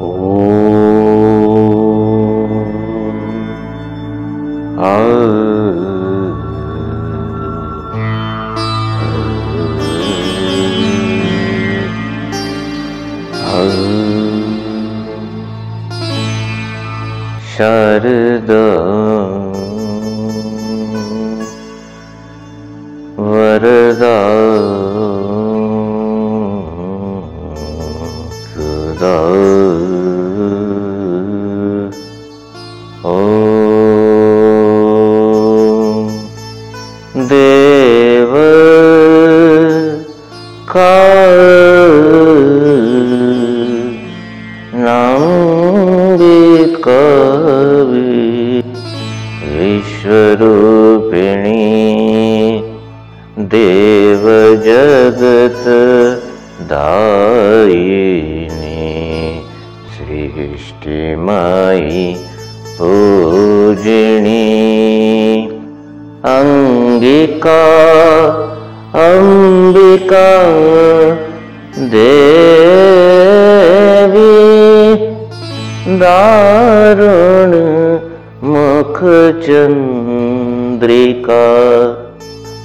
Oh. देव जगत दायिनी सृष्टिमायि पूजिणी अङ्गिका अम्बिका देवी दारुण मुखचन्द्रिका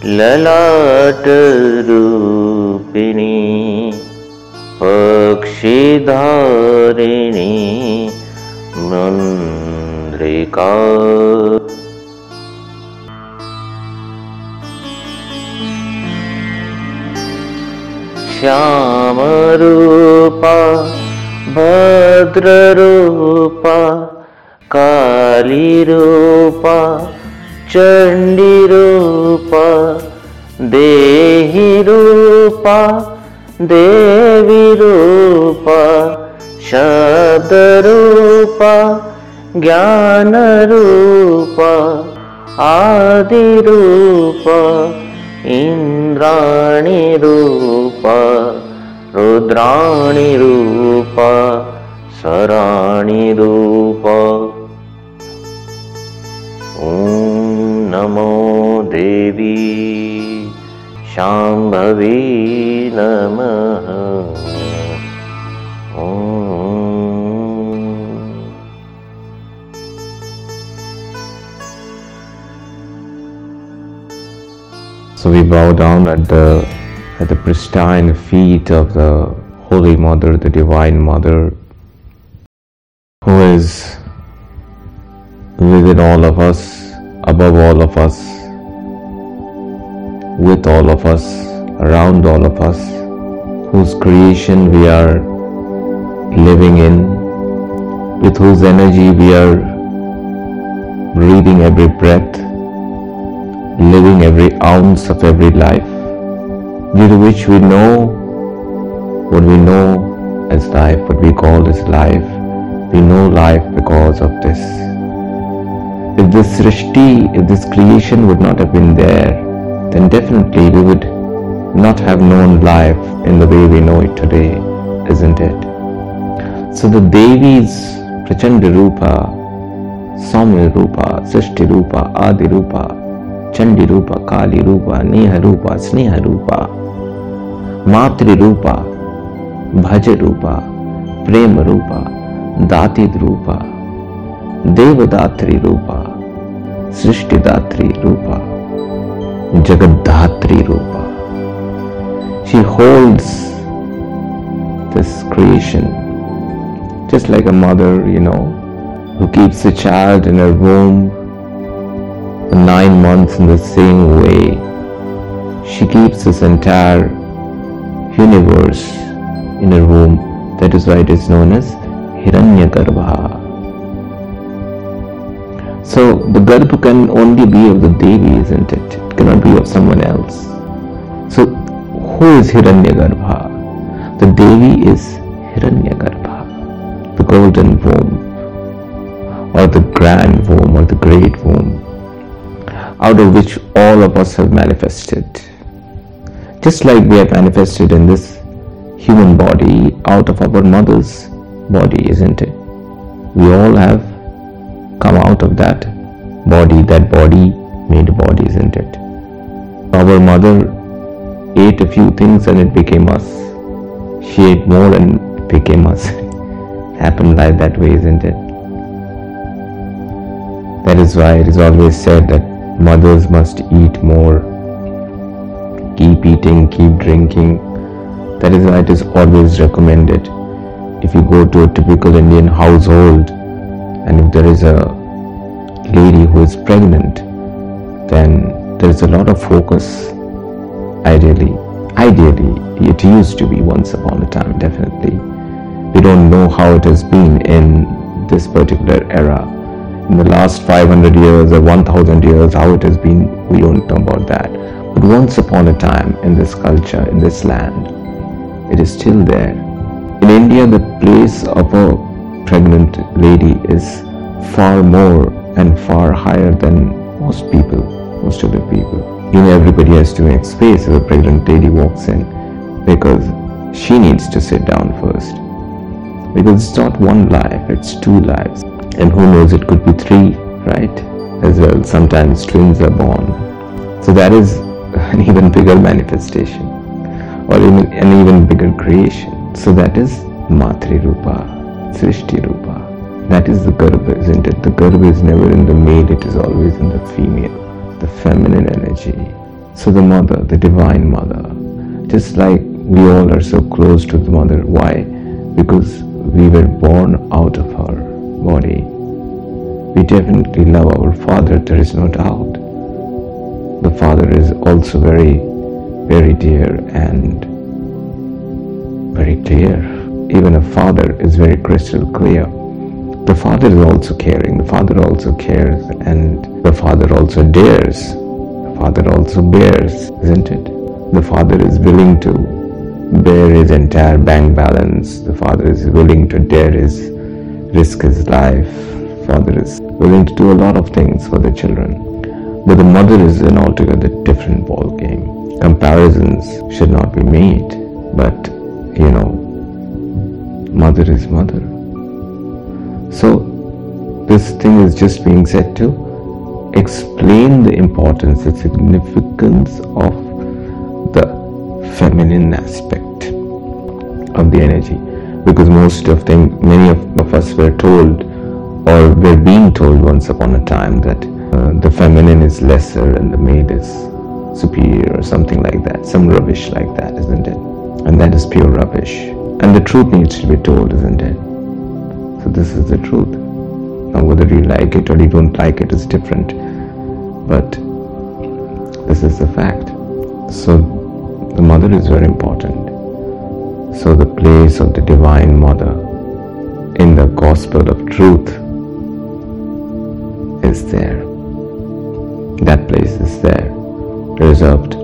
ललाटरूपिणी पक्षिधारिणी मन्द्रिका श्यामरूपा भद्ररूपा कालीरूपा चण्डिरूप देहिपा देवीरूप शब्दरूपा ज्ञानरूपा आदिरूपा इन्द्राणि रूपद्राणिरूप शराणि ॐ नमो देवी शाम्भवी नमः ॐ So we bow down at the at the pristine feet of the Holy Mother, the Divine Mother, who is within all of us, above all of us, with all of us, around all of us, whose creation we are living in, with whose energy we are breathing every breath, living every ounce of every life, to which we know what we know as life, what we call as life. We know life because of this. If this Srishti, if this creation would not have been there, then definitely we would not have known life in the way we know it today, isn't it? So the Devi's Prachanda Rupa, Saumya Rupa, Srishti Rupa, Adi Rupa, Chandi Rupa, Kali Rupa, Neha Rupa, Sneha Rupa, Matri Rupa, Bhaja Rupa, Prema Rupa, Datid Rupa, Devadatri Rupa, Srishtidatri Rupa, Jagaddatri Rupa. She holds this creation just like a mother, you know, who keeps a child in her womb for nine months in the same way. She keeps this entire universe in her womb. That is why it is known as Hiranyagarbha. So the Garbha can only be of the Devi, isn't it? It cannot be of someone else. So who is Hiranyagarbha? The Devi is Hiranyagarbha, the golden womb, or the grand womb, or the great womb, out of which all of us have manifested. Just like we have manifested in this human body out of our mother's body, isn't it? We all have come out of that body, that body made body, isn't it? Our mother ate a few things and it became us. She ate more and it became us. happen like that way, isn't it? That is why it is always said that mothers must eat more, keep eating, keep drinking. That is why it is always recommended. If you go to a typical Indian household and if there is a lady who is pregnant, then there is a lot of focus. Ideally, ideally, it used to be once upon a time, definitely. We don't know how it has been in this particular era in the last 500 years or 1000 years, how it has been, we don't know about that. But once upon a time in this culture, in this land, it is still there. In India, the place of a pregnant lady is far more and far higher than most people, most other people. You know, everybody has to make space if a pregnant lady walks in because she needs to sit down first. Because it's not one life, it's two lives. And who knows it could be three right as well. Sometimes twins are born. So that is an even bigger manifestation or even an even bigger creation. So that is matri rupa srishti rupa that is the garbha isn't it the garbha is never in the male it is always in the female the feminine energy so the mother the divine mother just like we all are so close to the mother why because we were born out of her body. We definitely love our Father, there is no doubt. The Father is also very, very dear and very clear. Even a father is very crystal clear. The Father is also caring, the Father also cares, and the Father also dares. The Father also bears, isn't it? The Father is willing to bear his entire bank balance. The Father is willing to dare his risk his life. Father is willing to do a lot of things for the children. But the mother is an altogether different ball game. Comparisons should not be made, but you know, mother is mother. So this thing is just being said to explain the importance, the significance of the feminine aspect of the energy because most of them, many of, us were told or were being told once upon a time that uh, the feminine is lesser and the male is superior or something like that, some rubbish like that, isn't it? And that is pure rubbish. And the truth needs to be told, isn't it? So this is the truth. Now whether you like it or you don't like it is different. But this is the fact. So the mother is very important. So, the place of the Divine Mother in the Gospel of Truth is there. That place is there, reserved.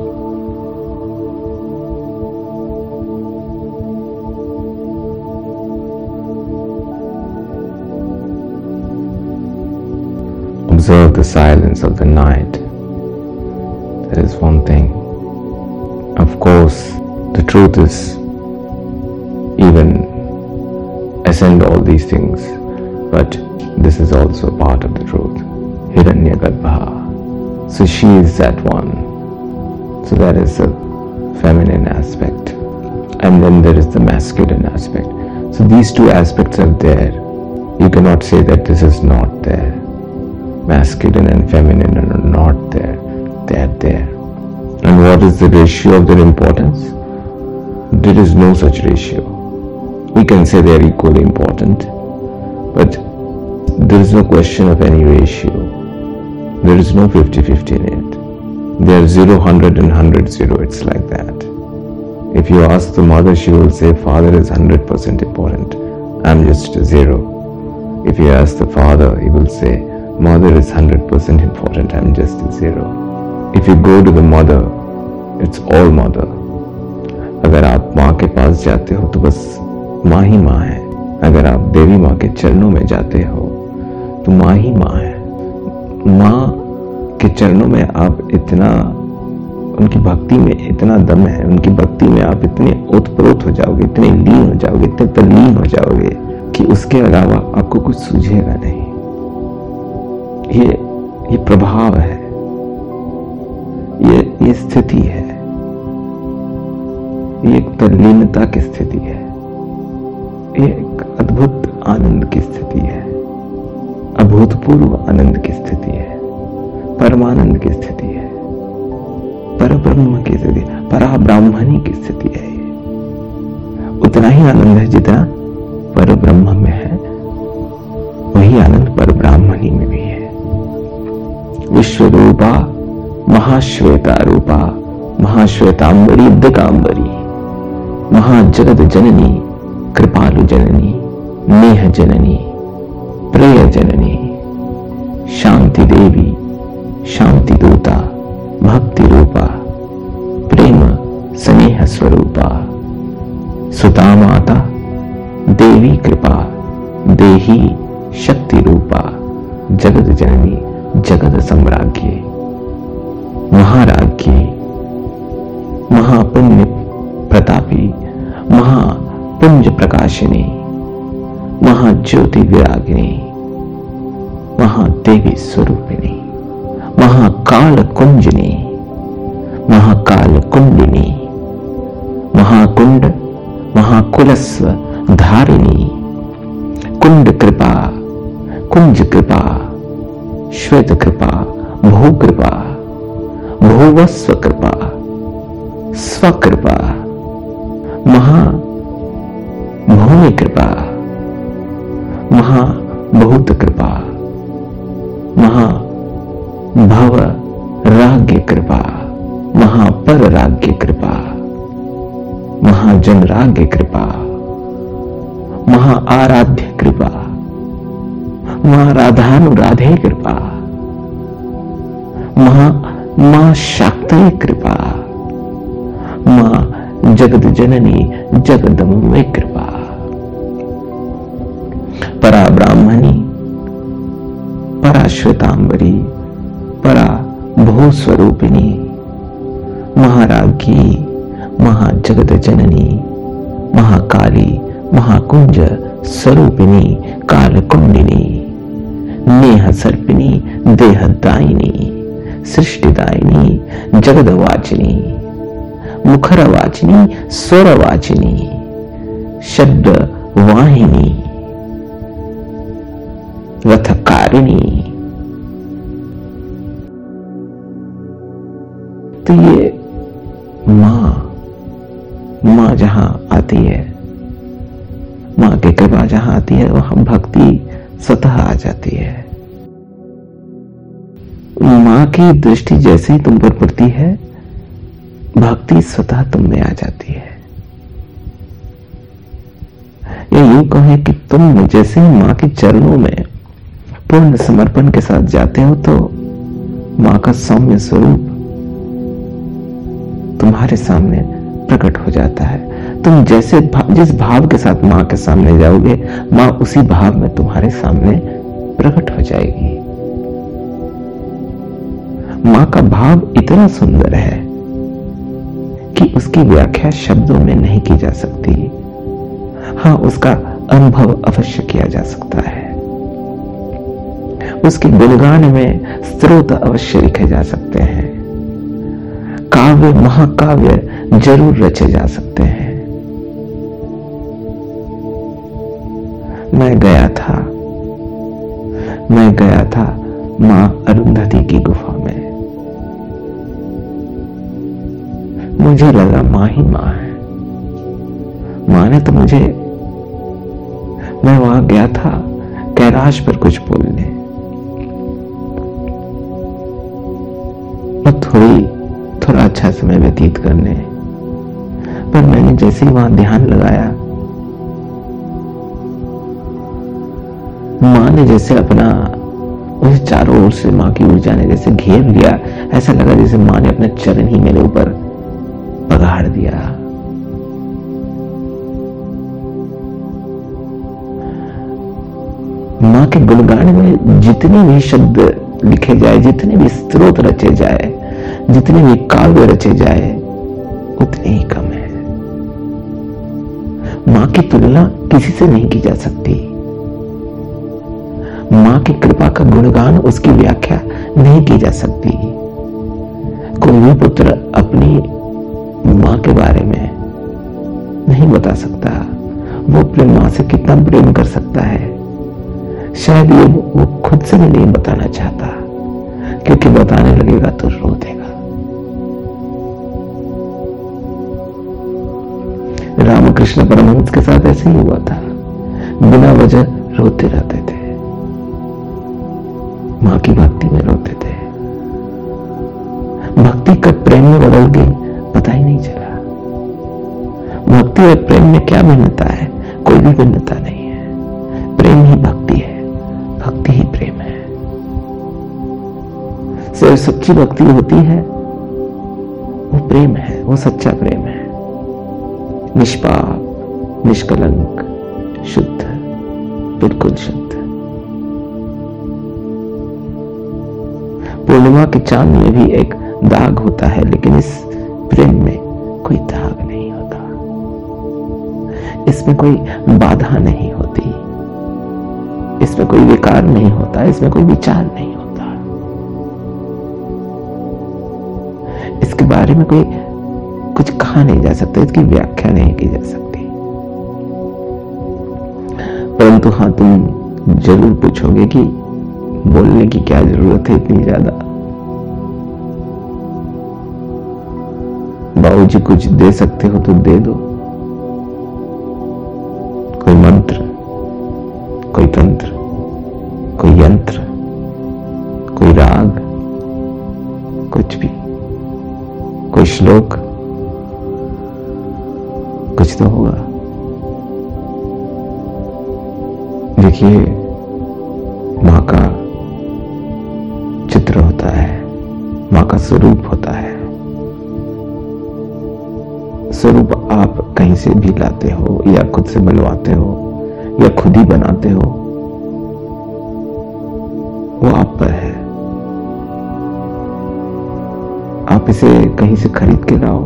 Observe the silence of the night. That is one thing. Of course, the truth is even ascend all these things, but this is also part of the truth. Hiranyagarbha. So she is that one. So that is the feminine aspect. And then there is the masculine aspect. So these two aspects are there. You cannot say that this is not there. Masculine and feminine are not there. They are there. And what is the ratio of their importance? There is no such ratio we can say they are equally important, but there is no question of any ratio. There is no 50 50 in it. They are 0, 100, and 100, 0. It's like that. If you ask the mother, she will say, Father is 100% important. I'm just a zero. If you ask the father, he will say, Mother is 100% important. I'm just a zero. If you go to the mother, it's all mother. अगर आप माँ के पास जाते हो तो बस माँ ही माँ है अगर आप देवी माँ के चरणों में जाते हो तो माँ ही माँ है माँ के चरणों में आप इतना उनकी भक्ति में इतना दम है उनकी भक्ति में आप इतने उत्प्रोत हो जाओगे इतने लीन हो जाओगे इतने तल्लीन हो जाओगे कि उसके अलावा आपको कुछ सूझेगा नहीं ये ये प्रभाव है। ये ये स्थिति है। ये एक तल्लीनता की स्थिति है। ये एक अद्भुत आनंद की स्थिति है। अभूतपूर्व आनंद की स्थिति है। परमानंद की स्थिति है। पर ब्रह्म की स्थिति परा ब्राह्मणी की स्थिति है उतना ही आनंद है जितना पर ब्रह्म में है। वही आनंद पर ब्राह्मणी विश्व रूपा महाश्वेता रूपा महाश्वेतांबरी दिकांबरी महाजगत जननी कृपालु जननी नेह जननी प्रिय जननी शांति देवी शांति दूता भक्ति रूपा प्रेम स्नेह स्वरूपा सुता माता देवी कृपा, देही शक्ति रूपा जगत जननी जगत सम्राज्ञी, महाराज्ञी, महापुण्य प्रतापी, महापुंज प्रकाशिनी महाज्योति विरागिनी महादेवी स्वरूपिणी महाकाल कुंजनी महाकाल कुंडिनी महाकुंड महाकुलस्व धारिणी कुंड कृपा, कुंज कृपा श्वेत कृपा भू कृपा भूवस्व कृपा स्वकृपा, महा भूमि कृपा महा महाभूत कृपा महा भव राज्य कृपा महापर राग्य कृपा महाजन राज्य कृपा महा आराध्य कृपा महाराधानुराधे कृपा। महा माँ शाक्तय कृपा। माँ जगत जननी जगदम्बे कृपा। परा ब्राह्मणी, परा श्वेतांबरी, परा भूस्वरूपिणी महाराज्ञी महाजगत जननी, महाकाली, महाकुंज स्वरूपिणी, कालकुंडिनी। नेह सर्पिणी, देहदायिनी, सृष्टिदायिनी, जगदवाचिनी, मुखरवाचिनी, स्वरवाचिनी शब्द वाहिनी रथकारिणी। तो ये माँ माँ जहाँ आती है, माँ की कृपा जहाँ आती है, वहाँ भक्ति स्वतः आ जाती है। माँ की दृष्टि जैसे ही तुम पर पड़ती है, भक्ति स्वतः तुम में आ जाती है। या यूँ कहे कि तुम जैसे ही माँ के चरणों में पूर्ण समर्पण के साथ जाते हो तो माँ का सौम्य स्वरूप तुम्हारे सामने प्रकट हो जाता है। तुम जैसे भाव, जिस भाव के साथ माँ के सामने जाओगे माँ उसी भाव में तुम्हारे सामने प्रकट हो जाएगी। माँ का भाव इतना सुंदर है कि उसकी व्याख्या शब्दों में नहीं की जा सकती। हाँ उसका अनुभव अवश्य किया जा सकता है। उसके गुणगान में स्त्रोत अवश्य लिखे जा सकते हैं। काव्य महाकाव्य ज़रूर रचे जा सकते हैं। मैं गया था। मैं गया था माँ अरुंधति की गुफा में। मुझे लगा माँ ही माँ है। माँ ने तो मुझे, मैं वहाँ गया था कैलाश पर कुछ बोलने। और थोड़ी, थोड़ा अच्छा समय व्यतीत करने। पर मैंने जैसे ही वहाँ ध्यान लगाया माँ ने जैसे अपना उस चारों ओर से माँ की ऊर्जा ने जैसे घेर लिया, ऐसा लगा जैसे माँ ने अपना चरण ही मेरे ऊपर पगाड़ दिया। माँ के गुणगान में जितने भी शब्द लिखे जाए, जितने भी स्त्रोत रचे जाए, जितने भी काव्य रचे जाए, उतने ही कम है। माँ की तुलना किसी से नहीं की जा सकती। माँ की कृपा का गुणगान उसकी व्याख्या नहीं की जा सकती। कोई भी पुत्र अपनी माँ के बारे में नहीं बता सकता। वो अपने माँ से कितना प्रेम कर सकता है। शायद ये वो खुद से भी नहीं बताना चाहता, क्योंकि बताने लगेगा तो रो देगा। रामकृष्ण परमहंस के साथ ऐसे ही हुआ था। बिना वजह रोते रहते थे। माँ की भक्ति में रोते थे। भक्ति कब प्रेम में बदल गई पता ही नहीं चला। भक्ति और प्रेम में क्या भिन्नता है, कोई भी भिन्नता नहीं है। प्रेम ही भक्ति है, भक्ति ही प्रेम है। सिर्फ़ सच्ची भक्ति होती है, वो प्रेम है, वो सच्चा प्रेम है। निष्पाप, निष्कलंक, शुद्ध, बिल्कुल शुद्ध। पूर्णिमा के चाँद में भी एक दाग होता है, लेकिन इस प्रेम में कोई दाग नहीं होता। इसमें कोई बाधा नहीं होती। इसमें कोई विकार नहीं होता, इसमें कोई विचार नहीं होता। इसके बारे में कोई कुछ कहा नहीं जा सकता, इसकी व्याख्या नहीं की जा सकती। परंतु हाँ तुम ज़रूर पूछोगे कि बोलने की क्या ज़रूरत है इतनी ज़्यादा? बाबूजी, कुछ दे सकते हो तो दे दो। कोई मंत्र, कोई तंत्र, कोई यंत्र, कोई राग, कुछ भी, कोई श्लोक, कुछ तो होगा। देखिए का स्वरूप होता है। स्वरूप आप कहीं से भी लाते हो, या खुद से बनवाते हो, या खुद ही बनाते हो, वो आप पर है। आप इसे कहीं से खरीद के लाओ,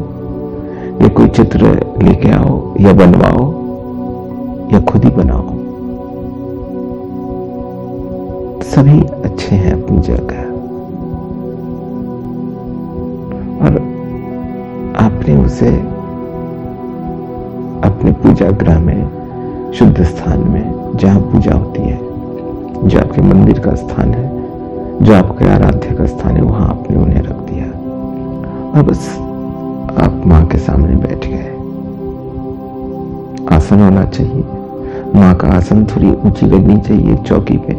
या कोई चित्र लेके आओ, या बनवाओ, या खुद ही बनाओ। सभी अच्छे हैं अपनी जगह। उसे अपने पूजा गृह में, शुद्ध स्थान में, जहाँ पूजा होती है, जो आपके मंदिर का स्थान है, जो आपके आराध्य का स्थान है, वहाँ आपने उन्हें रख दिया। और बस आप माँ के सामने बैठ गए। आसन होना चाहिए। माँ का आसन थोड़ी ऊँची लगनी चाहिए, चौकी पे।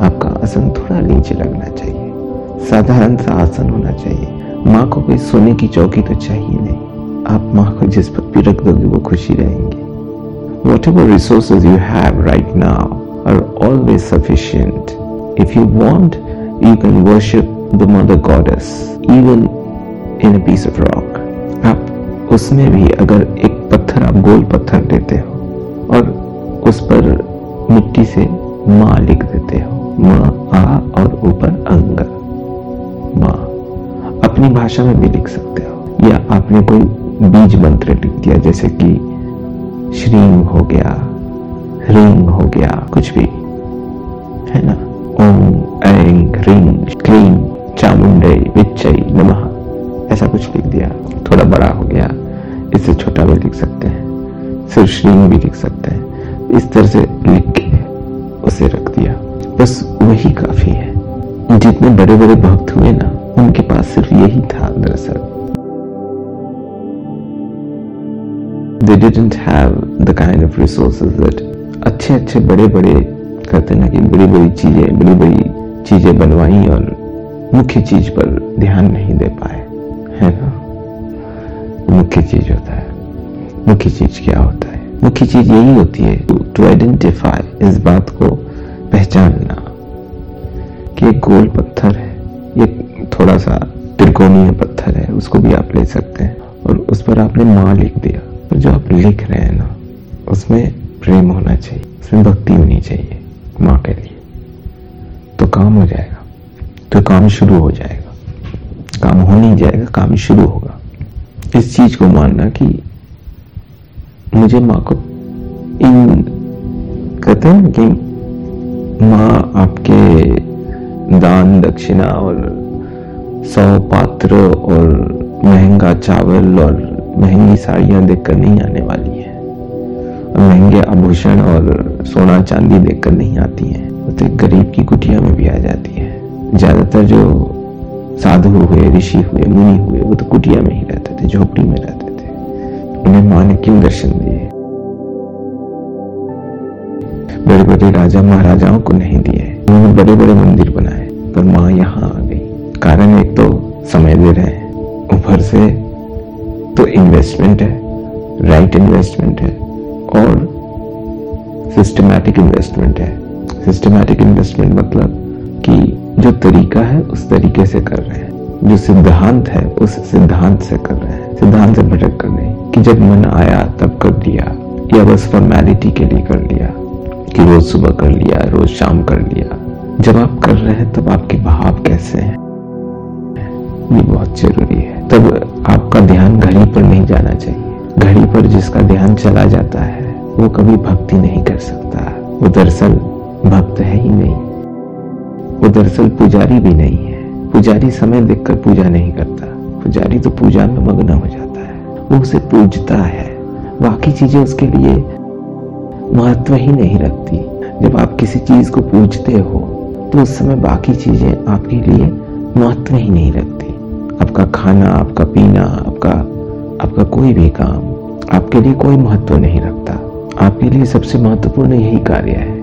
आपका आसन थोड़ा नीचे लगना चाहिए। साधारण सा आसन होना चाहिए। माँ को कोई सोने की चौकी तो चाहिए नहीं। आप माँ को जिस पर भी रख दोगे, वो खुशी रहेंगी। Whatever resources you have right now are always sufficient if you want you can worship the mother goddess even in piece of rock आप उसमें भी अगर एक पत्थर, आप गोल पत्थर लेते हो, और उस पर मिट्टी से माँ लिख देते हो, माँ आ और ऊपर अंग। माँ अपनी भाषा में भी लिख सकते हो। या आपने कोई बीज मंत्र लिख दिया, जैसे कि श्रीम हो गया ह्रीम हो गया, कुछ भी, है ना? ओम ऐंग ह्रीम क्लीम चामुंडे विच्चय नमः, ऐसा कुछ लिख दिया। थोड़ा बड़ा हो गया, इससे छोटा भी लिख सकते हैं, सिर्फ़ श्रीम भी लिख सकते हैं। इस तरह से लिख के उसे रख दिया। बस वही काफ़ी है। जितने बड़े बड़े भक्त हुए ना उनके पास सिर्फ़ यही था दरअसल। They didn't have the kind of resources that अच्छे अच्छे बड़े बड़े कहते ना कि बड़ी बड़ी चीज़ें बड़ी बड़ी चीज़ें बनवाई और मुख्य चीज़ पर ध्यान नहीं दे पाए। है ना? मुख्य चीज़ होता है। मुख्य चीज़ क्या होता है? मुख्य चीज़ यही होती है टू आइडेंटिफाई इस बात को पहचानना कि एक गोल पत्थर है, ये थोड़ा सा त्रिकोणीय पत्थर है, उसको भी आप ले सकते हैं। और उस पर आपने माँ लिख दिया, और जो आप लिख रहे हैं ना, उसमें प्रेम होना चाहिए, उसमें भक्ति होनी चाहिए माँ के लिए। तो काम हो जाएगा तो काम शुरू हो जाएगा। काम हो नहीं जाएगा, काम शुरू होगा। इस चीज़ को मानना कि मुझे माँ को इन, कहते हैं कि माँ आपके दान, दक्षिणा और सौ पात्र और महँगा चावल और महँगी साड़ियाँ देखकर नहीं आने वाली है। महँगे आभूषण और सोना चांदी देखकर नहीं आती हैं। वो तो गरीब की कुटिया में भी आ जाती है। ज़्यादातर जो साधु हुए, ऋषि हुए, मुनि हुए, वो तो कुटिया में ही रहते थे, झोपड़ी में रहते थे। उन्हें माँ ने क्यों दर्शन दिए? बड़े बड़े राजा महाराजाओं को नहीं दिए। उन्होंने बड़े बड़े मंदिर बनाए, पर माँ यहाँ कारण एक तो समय दे रहे हैं ऊपर से तो इन्वेस्टमेंट है राइट इन्वेस्टमेंट है, और सिस्टमैटिक इन्वेस्टमेंट है। सिस्टमैटिक इन्वेस्टमेंट मतलब कि जो तरीका है, उस तरीके से कर रहे हैं। जो सिद्धांत है, उस सिद्धांत से कर रहे हैं। सिद्धांत से भटक कर नहीं, कि जब मन आया, तब कर दिया, या बस फॉर्मेलिटी के लिए कर लिया, कि रोज सुबह कर लिया, रोज शाम कर लिया। जब आप कर रहे हैं, तब आपके भाव कैसे हैं? ये बहुत ज़रूरी है। तब आपका ध्यान घड़ी पर नहीं जाना चाहिए। घड़ी पर जिसका ध्यान चला जाता है, वो कभी भक्ति नहीं कर सकता। वो दरअसल भक्त है ही नहीं। वो दरअसल पुजारी भी नहीं है। पुजारी समय देखकर पूजा नहीं करता। पुजारी तो पूजा में मग्न हो जाता है। वो उसे पूजता है। बाकी चीज़ें उसके लिए महत्व ही नहीं रखती। जब आप किसी चीज़ को पूजते हो तो उस समय बाकी चीज़ें आपके लिए महत्व ही नहीं रखती। आपका खाना, आपका पीना, आपका आपका कोई भी काम आपके लिए कोई महत्व नहीं रखता। आपके लिए सबसे महत्वपूर्ण यही कार्य है।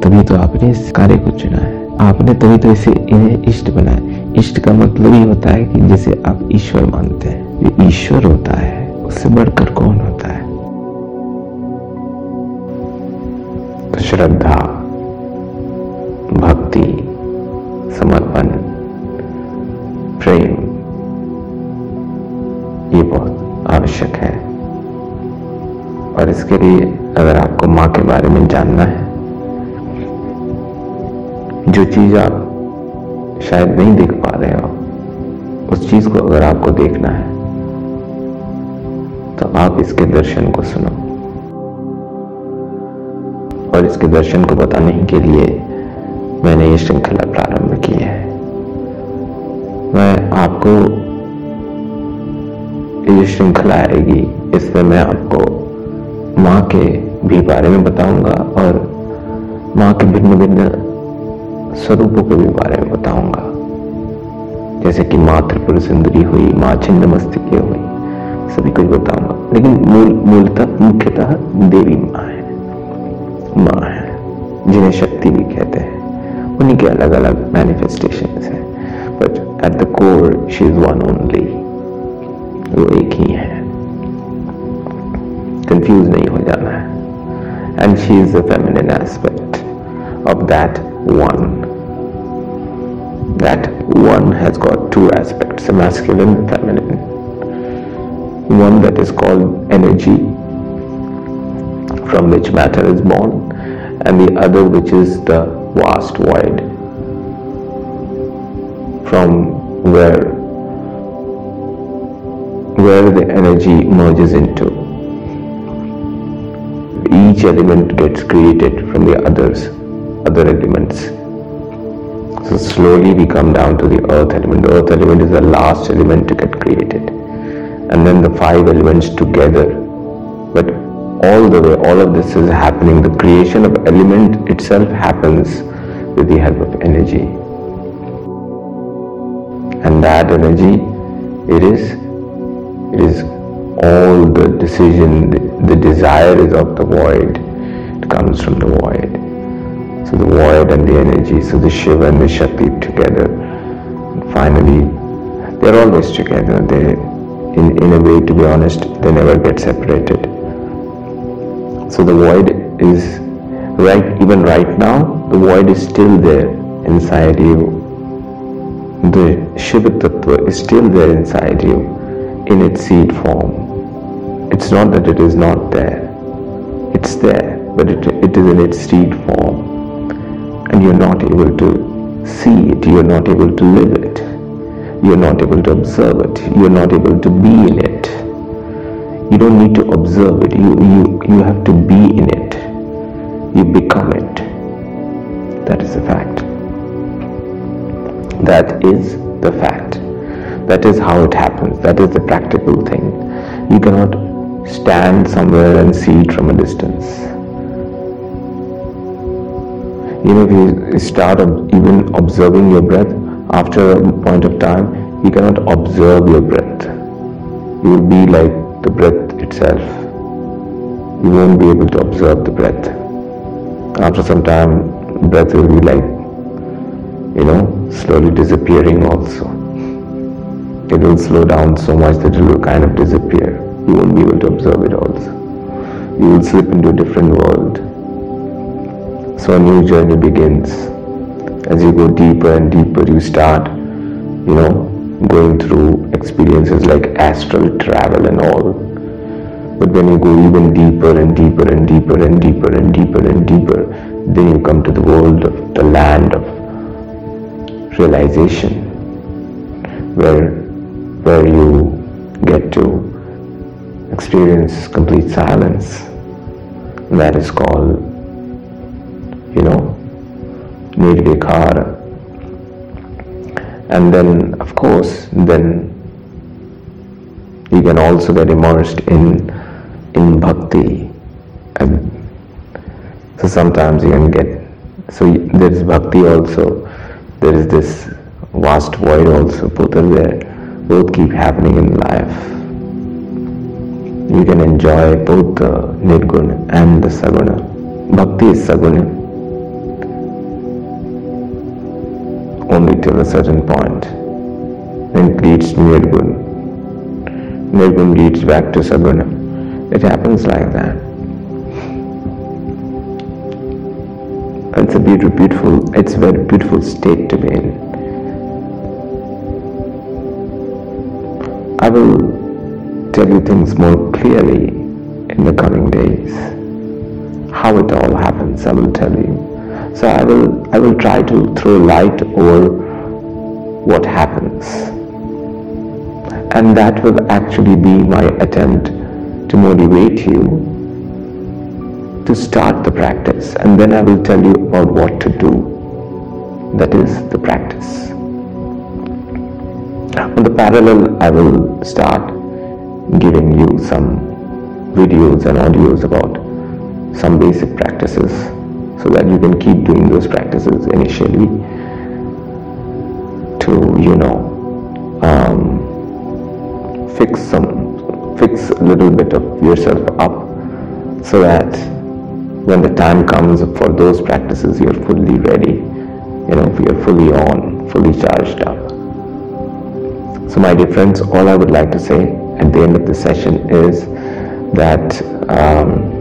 तभी तो आपने इस कार्य को चुना है। आपने तभी तो इसे इन्हें इष्ट बनाया। इष्ट का मतलब ही होता है कि जिसे आप ईश्वर मानते हैं जो ईश्वर होता है, उससे बढ़कर कौन होता है? श्रद्धा, भक्ति, समर्पण। प्रेम, ये बहुत आवश्यक है। और इसके लिए अगर आपको माँ के बारे में जानना है, जो चीज़ आप शायद नहीं देख पा रहे हो, उस चीज़ को अगर आपको देखना है तो आप इसके दर्शन को सुनो। और इसके दर्शन को बताने के लिए मैंने ये श्रृंखला प्रारंभ की है। मैं आपको ये श्रृंखला आएगी। इसमें मैं आपको माँ के भी बारे में बताऊँगा और माँ के भिन्न भिन्न स्वरूपों के भी बारे में बताऊँगा। जैसे कि माँ त्रिपुर सुंदरी हुई, माँ छिन्न मस्तिकी हुई, सभी कुछ बताऊँगा। लेकिन मूल, मूलतः, मुख्यतः देवी माँ है। माँ है, जिन्हें शक्ति भी कहते हैं। उन्हीं के अलग अलग मैनिफेस्टेशन है। But at the core she is one only वो एक ही है कंफ्यूज नहीं हो जाना है and she is the feminine aspect of that one. That one has got two aspects, a masculine and feminine. One that is called energy, from which matter is born, and the other which is the vast void, from where where the energy merges into. Each element gets created from the others other elements. So slowly we come down to the earth element. Earth element is the last element to get created. And then the five elements together. But all the way, all of this is happening. The creation of element itself happens with the help of energy. And that energy, it is, it is all the decision, the, desire is of the void. It comes from the void. So the void and the energy, so the Shiva and the Shakti together. And finally, they're always together. They, in, in a way, to be honest, they never get separated. So the void is right, even right now, the void is still there inside you. The Shiva Tattva is still there inside you in its seed form. It's not that it is not there. It's there, but it, it is in its seed form and you're not able to see it, you're not able to live it, you're not able to observe it, you're not able to be in it. You don't need to observe it, you, you, you have to be That is the fact. That is how it happens. That is the practical thing. You cannot stand somewhere and see it from a distance. You know, if you start even observing your breath, after a point of time, you cannot observe your breath. You will be like the breath itself. You won't be able to observe the breath. After some time, breath will be like, you know, slowly disappearing also. It will slow down so much that it will kind of disappear. You won't be able to observe it also. You will slip into a different world so a new journey begins. As you go deeper and deeper, you start, you know, going through experiences like astral travel and all. But when you go even deeper and deeper and deeper and deeper and deeper and deeper, then you come to the world of the land of realization, where where you get to experience complete silence. That is called you know, Nirvikara. And then, of course, then you can also get immersed in in bhakti. And so sometimes you can get, so there is bhakti also, there is this vast void also, both are there, both keep happening in life. You can enjoy both the Nirguna and the Saguna. Bhakti is Saguna. only till a certain point. Then it leads to Nirgun. Nirgun leads back to Saguna. It happens like that. It's a beautiful, beautiful, it's a very beautiful state to be in. I will tell you things more clearly in the coming days. How it all happens, I will tell you. So I will, I will try to throw light over what happens. And that will actually be my attempt to motivate you to start the practice. And then I will tell you about what to do. That is the practice. On the parallel, I will start giving you some videos and audios about some basic practices so that you can keep doing those practices initially to you know um, fix some fix a little bit of yourself up so that when the time comes for those practices you're fully ready you know you're fully on fully charged up so my dear friends all i would like to say at the end of the session is that um,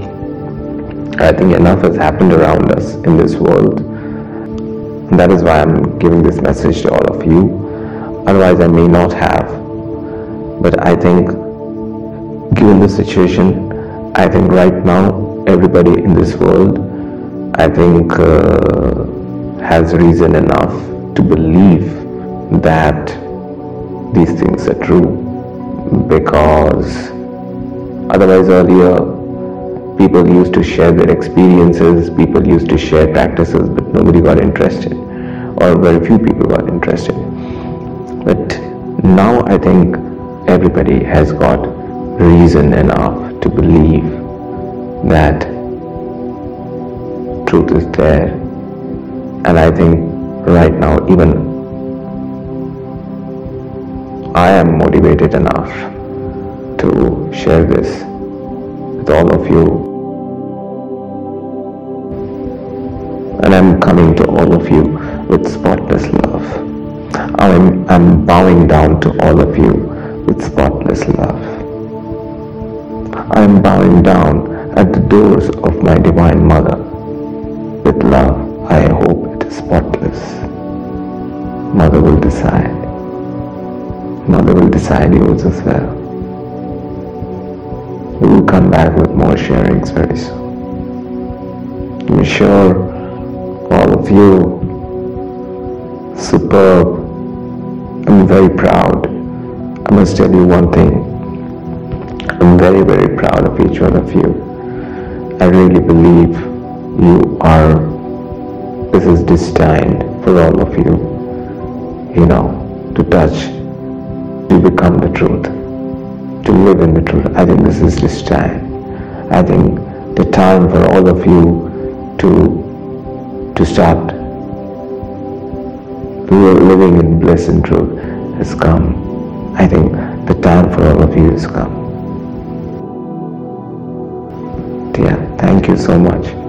I think enough has happened around us in this world. And that is why I'm giving this message to all of you. Otherwise, I may not have. But I think, given the situation, I think right now, everybody in this world, I think, uh, has reason enough to believe that these things are true. Because otherwise, earlier, people used to share their experiences, people used to share practices, but nobody got interested, or very few people got interested. But now I think everybody has got reason enough to believe that truth is there. And I think right now, even I am motivated enough to share this with all of you. And I'm coming to all of you with spotless love. I'm, I'm bowing down to all of you with spotless love. I'm bowing down at the doors of my Divine Mother. With love, I hope it is spotless. Mother will decide. Mother will decide yours as well. We will come back with more sharings very soon. I'm sure all of you, superb. I'm very proud. I must tell you one thing. I'm very, very proud of each one of you. I really believe you are, this is destined for all of you, you know, to touch, to become the truth. to live in the truth. I think this is this time. I think the time for all of you to to start living in bliss and truth has come. I think the time for all of you has come. Yeah, thank you so much.